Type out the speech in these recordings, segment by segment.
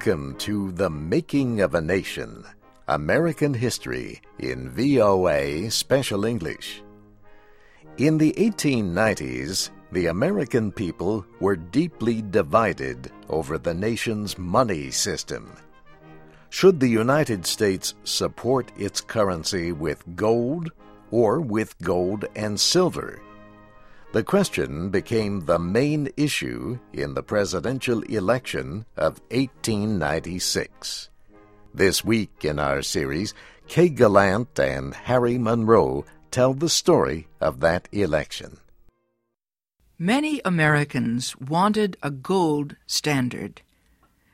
Welcome to The Making of a Nation American History in VOA Special English. In the 1890s, the American people were deeply divided over the nation's money system. Should the United States support its currency with gold or with gold and silver? The question became the main issue in the presidential election of 1896. This week in our series, Kay Gallant and Harry Monroe tell the story of that election. Many Americans wanted a gold standard.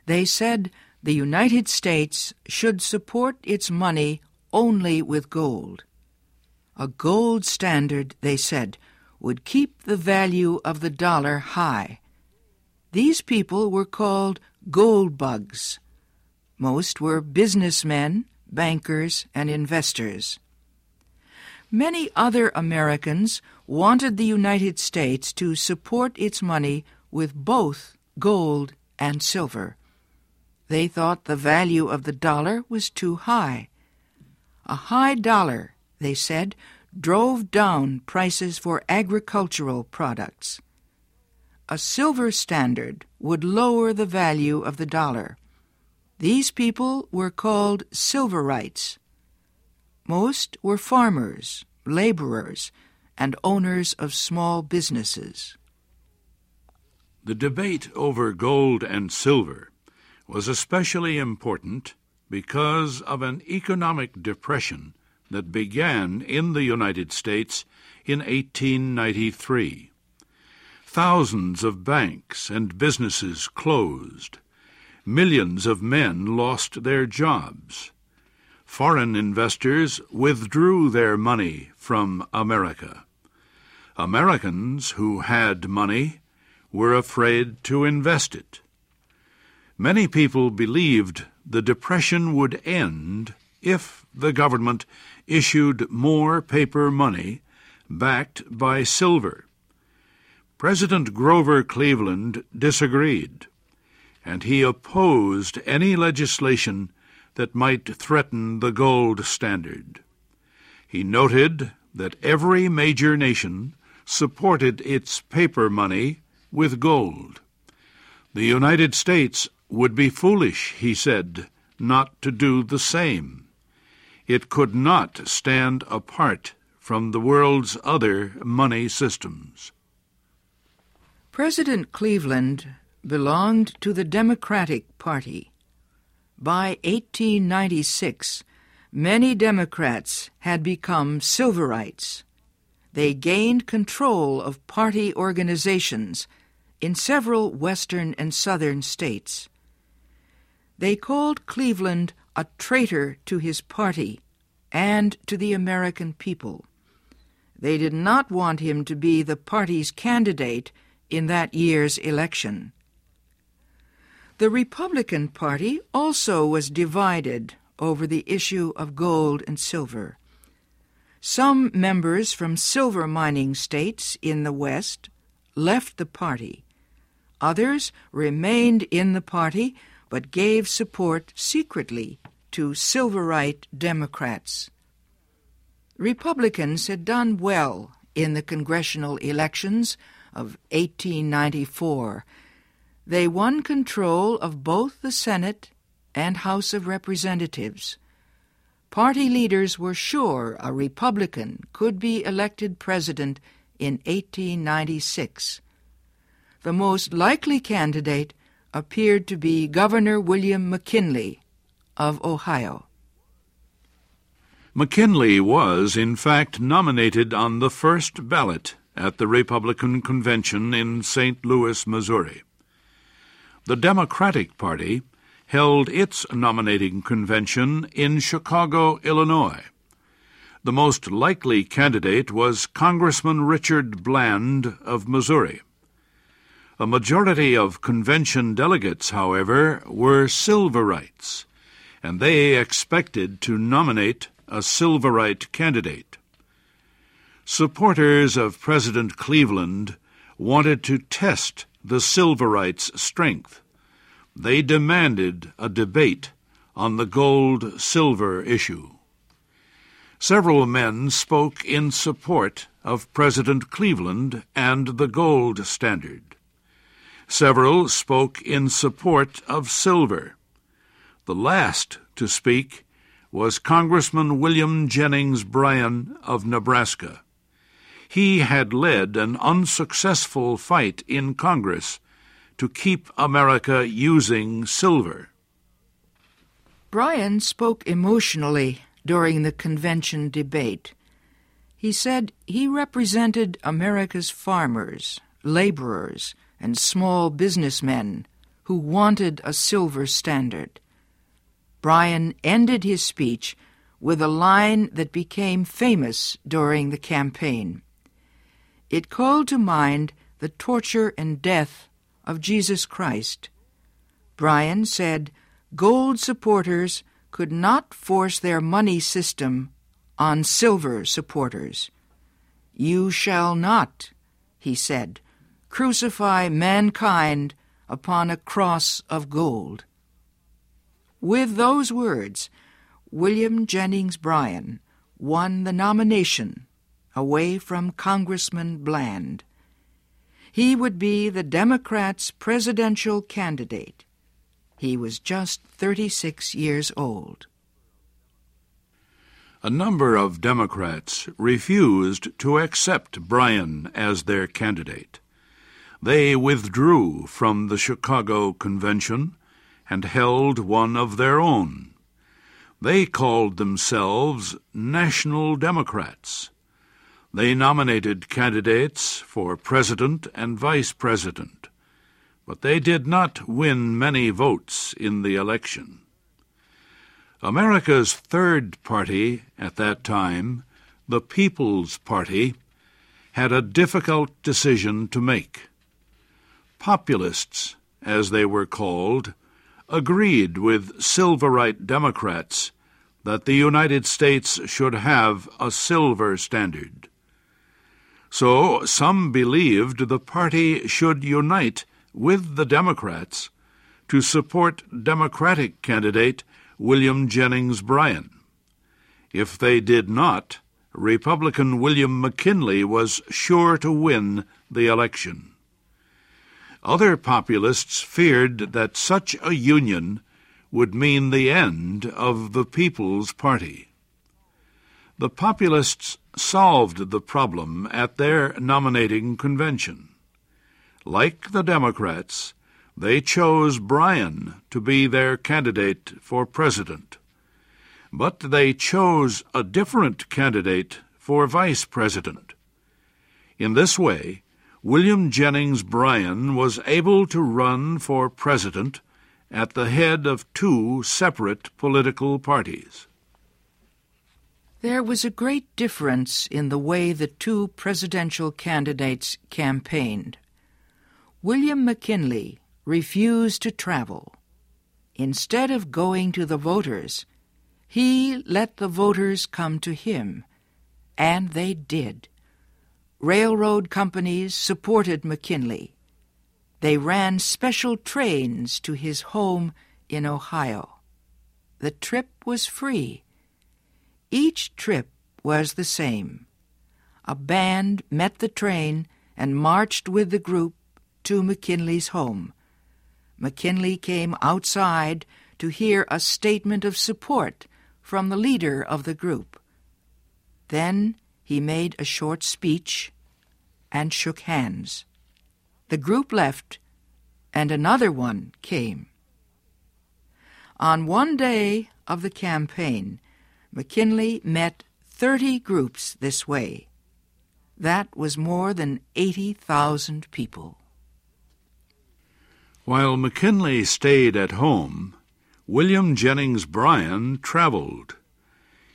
They said the United States should support its money only with gold. A gold standard, they said, would keep the value of the dollar high. These people were called gold bugs. Most were businessmen, bankers, and investors. Many other Americans wanted the United States to support its money with both gold and silver. They thought the value of the dollar was too high. A high dollar, they said, drove down prices for agricultural products. A silver standard would lower the value of the dollar. These people were called silverites. Most were farmers, laborers, and owners of small businesses. The debate over gold and silver was especially important because of an economic depression that began in the United States in 1893. Thousands of banks and businesses closed. Millions of men lost their jobs. Foreign investors withdrew their money from America. Americans who had money were afraid to invest it. Many people believed the Depression would end if the government issued more paper money backed by silver. President Grover Cleveland disagreed, and he opposed any legislation that might threaten the gold standard. He noted that every major nation supported its paper money with gold. The United States would be foolish, he said, not to do the same. It could not stand apart from the world's other money systems. President Cleveland belonged to the Democratic Party. By 1896, many Democrats had become Silverites. They gained control of party organizations in several western and southern states. They called Cleveland a traitor to his party and to the American people. They did not want him to be the party's candidate in that year's election. The Republican Party also was divided over the issue of gold and silver. Some members from silver mining states in the West left the party. Others remained in the party but gave support secretly to Silverite Democrats. Republicans had done well in the congressional elections of 1894 they won control of both the Senate and House of Representatives. Party leaders were sure a Republican could be elected president in 1896. The most likely candidate appeared to be Governor William McKinley of Ohio. McKinley was, in fact, nominated on the first ballot at the Republican convention in St. Louis, Missouri. The Democratic Party held its nominating convention in Chicago, Illinois. The most likely candidate was Congressman Richard Bland of Missouri. A majority of convention delegates, however, were Silverites, and they expected to nominate a Silverite candidate. Supporters of President Cleveland wanted to test the Silverites' strength. they demanded a debate on the gold silver issue. Several men spoke in support of President Cleveland and the gold standard. Several spoke in support of silver. The last to speak was Congressman William Jennings Bryan of Nebraska. He had led an unsuccessful fight in Congress to keep America using silver. Bryan spoke emotionally during the convention debate. He said he represented America's farmers, laborers, and small businessmen who wanted a silver standard. Bryan ended his speech with a line that became famous during the campaign. It called to mind the torture and death of Jesus Christ. Bryan said gold supporters could not force their money system on silver supporters. You shall not, he said, crucify mankind upon a cross of gold. With those words, William Jennings Bryan won the nomination away from Congressman Bland. He would be the Democrats' presidential candidate. He was just 36 years old. A number of Democrats refused to accept Bryan as their candidate. They withdrew from the Chicago Convention and held one of their own. They called themselves National Democrats. They nominated candidates for president and vice president, but they did not win many votes in the election. America's third party at that time, the People's Party, had a difficult decision to make. Populists, as they were called, agreed with Silverite Democrats that the United States should have a silver standard. So some believed the party should unite with the Democrats to support Democratic candidate William Jennings Bryan. If they did not, Republican William McKinley was sure to win the election. Other populists feared that such a union would mean the end of the People's Party. The populists solved the problem at their nominating convention. Like the Democrats, they chose Bryan to be their candidate for president. But they chose a different candidate for vice president. In this way, William Jennings Bryan was able to run for president at the head of two separate political parties. There was a great difference in the way the two presidential candidates campaigned. William McKinley refused to travel. Instead of going to the voters, he let the voters come to him, and they did. Railroad companies supported McKinley. They ran special trains to his home in Ohio. The trip was free. Each trip was the same. A band met the train and marched with the group to McKinley's home. McKinley came outside to hear a statement of support from the leader of the group. Then he made a short speech and shook hands. The group left, and another one came. On one day of the campaign, McKinley met 30 groups this way. That was more than 80,000 people. While McKinley stayed at home, William Jennings Bryan traveled.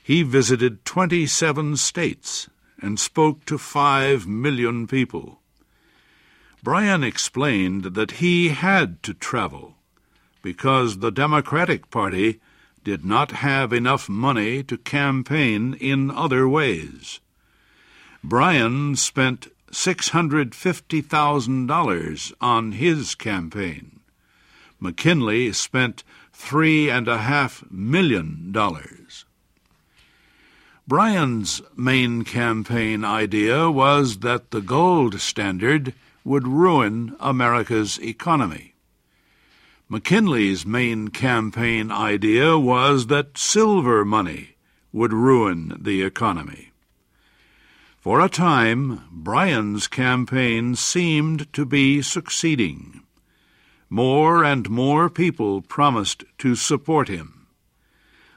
He visited 27 states and spoke to five million people. Bryan explained that he had to travel because the Democratic Party did not have enough money to campaign in other ways. Bryan spent $650,000 on his campaign, McKinley spent three and a half million dollars. Bryan's main campaign idea was that the gold standard would ruin America's economy. McKinley's main campaign idea was that silver money would ruin the economy. For a time, Bryan's campaign seemed to be succeeding. More and more people promised to support him.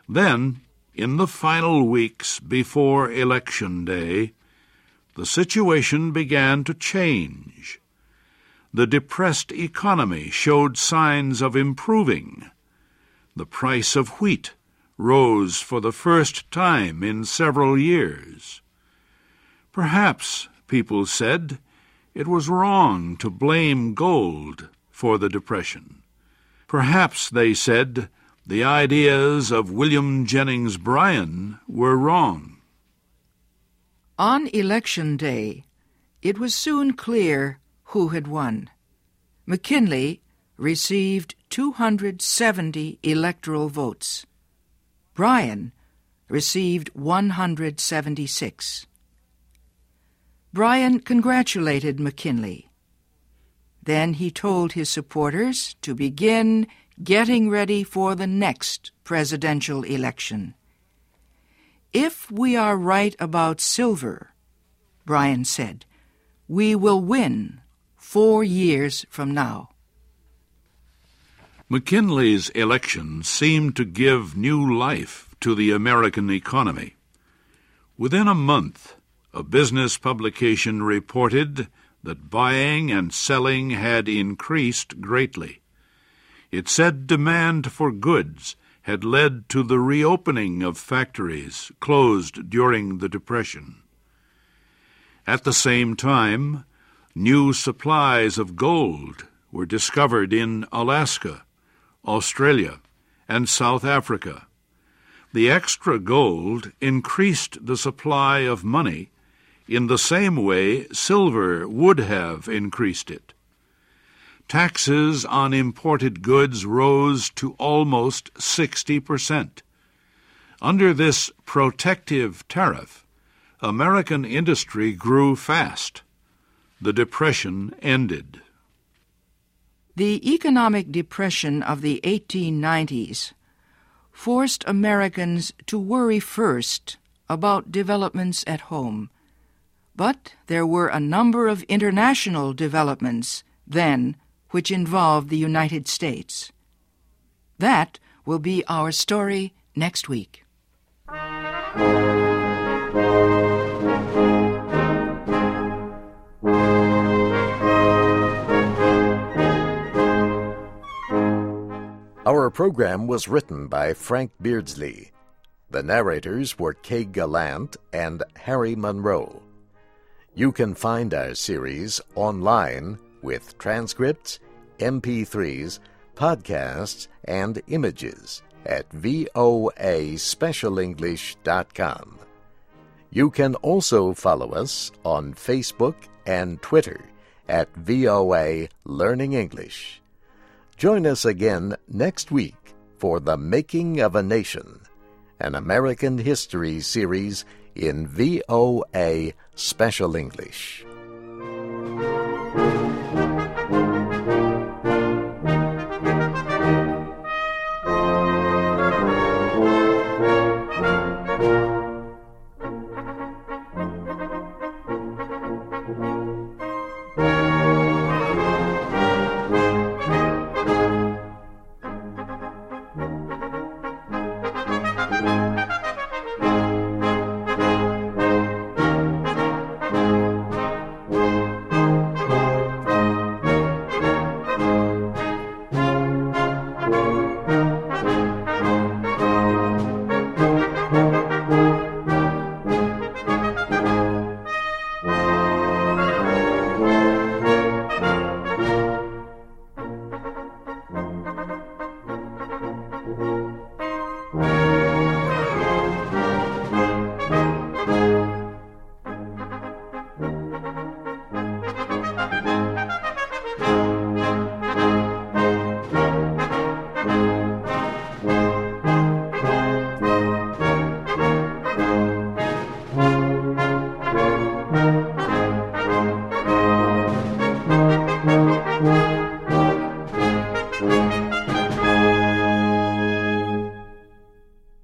Then, in the final weeks before Election Day, the situation began to change. The depressed economy showed signs of improving. The price of wheat rose for the first time in several years. Perhaps, people said, it was wrong to blame gold for the Depression. Perhaps, they said, the ideas of William Jennings Bryan were wrong. On election day, it was soon clear who had won. McKinley received 270 electoral votes. Bryan received 176. Bryan congratulated McKinley. Then he told his supporters to begin getting ready for the next presidential election. If we are right about silver, Bryan said, we will win four years from now. McKinley's election seemed to give new life to the American economy. Within a month, a business publication reported that buying and selling had increased greatly. It said demand for goods had led to the reopening of factories closed during the Depression. At the same time, new supplies of gold were discovered in Alaska, Australia, and South Africa. The extra gold increased the supply of money in the same way silver would have increased it taxes on imported goods rose to almost 60%. Under this protective tariff, American industry grew fast. The Depression ended. The economic depression of the 1890s forced Americans to worry first about developments at home. But there were a number of international developments then which involve the United States. That will be our story next week. Our program was written by Frank Beardsley. The narrators were Kay Gallant and Harry Monroe. You can find our series online with transcripts MP3s, podcasts, and images at voaspecialenglish.com. You can also follow us on Facebook and Twitter at VOA Learning English. Join us again next week for The Making of a Nation, an American history series in VOA Special English.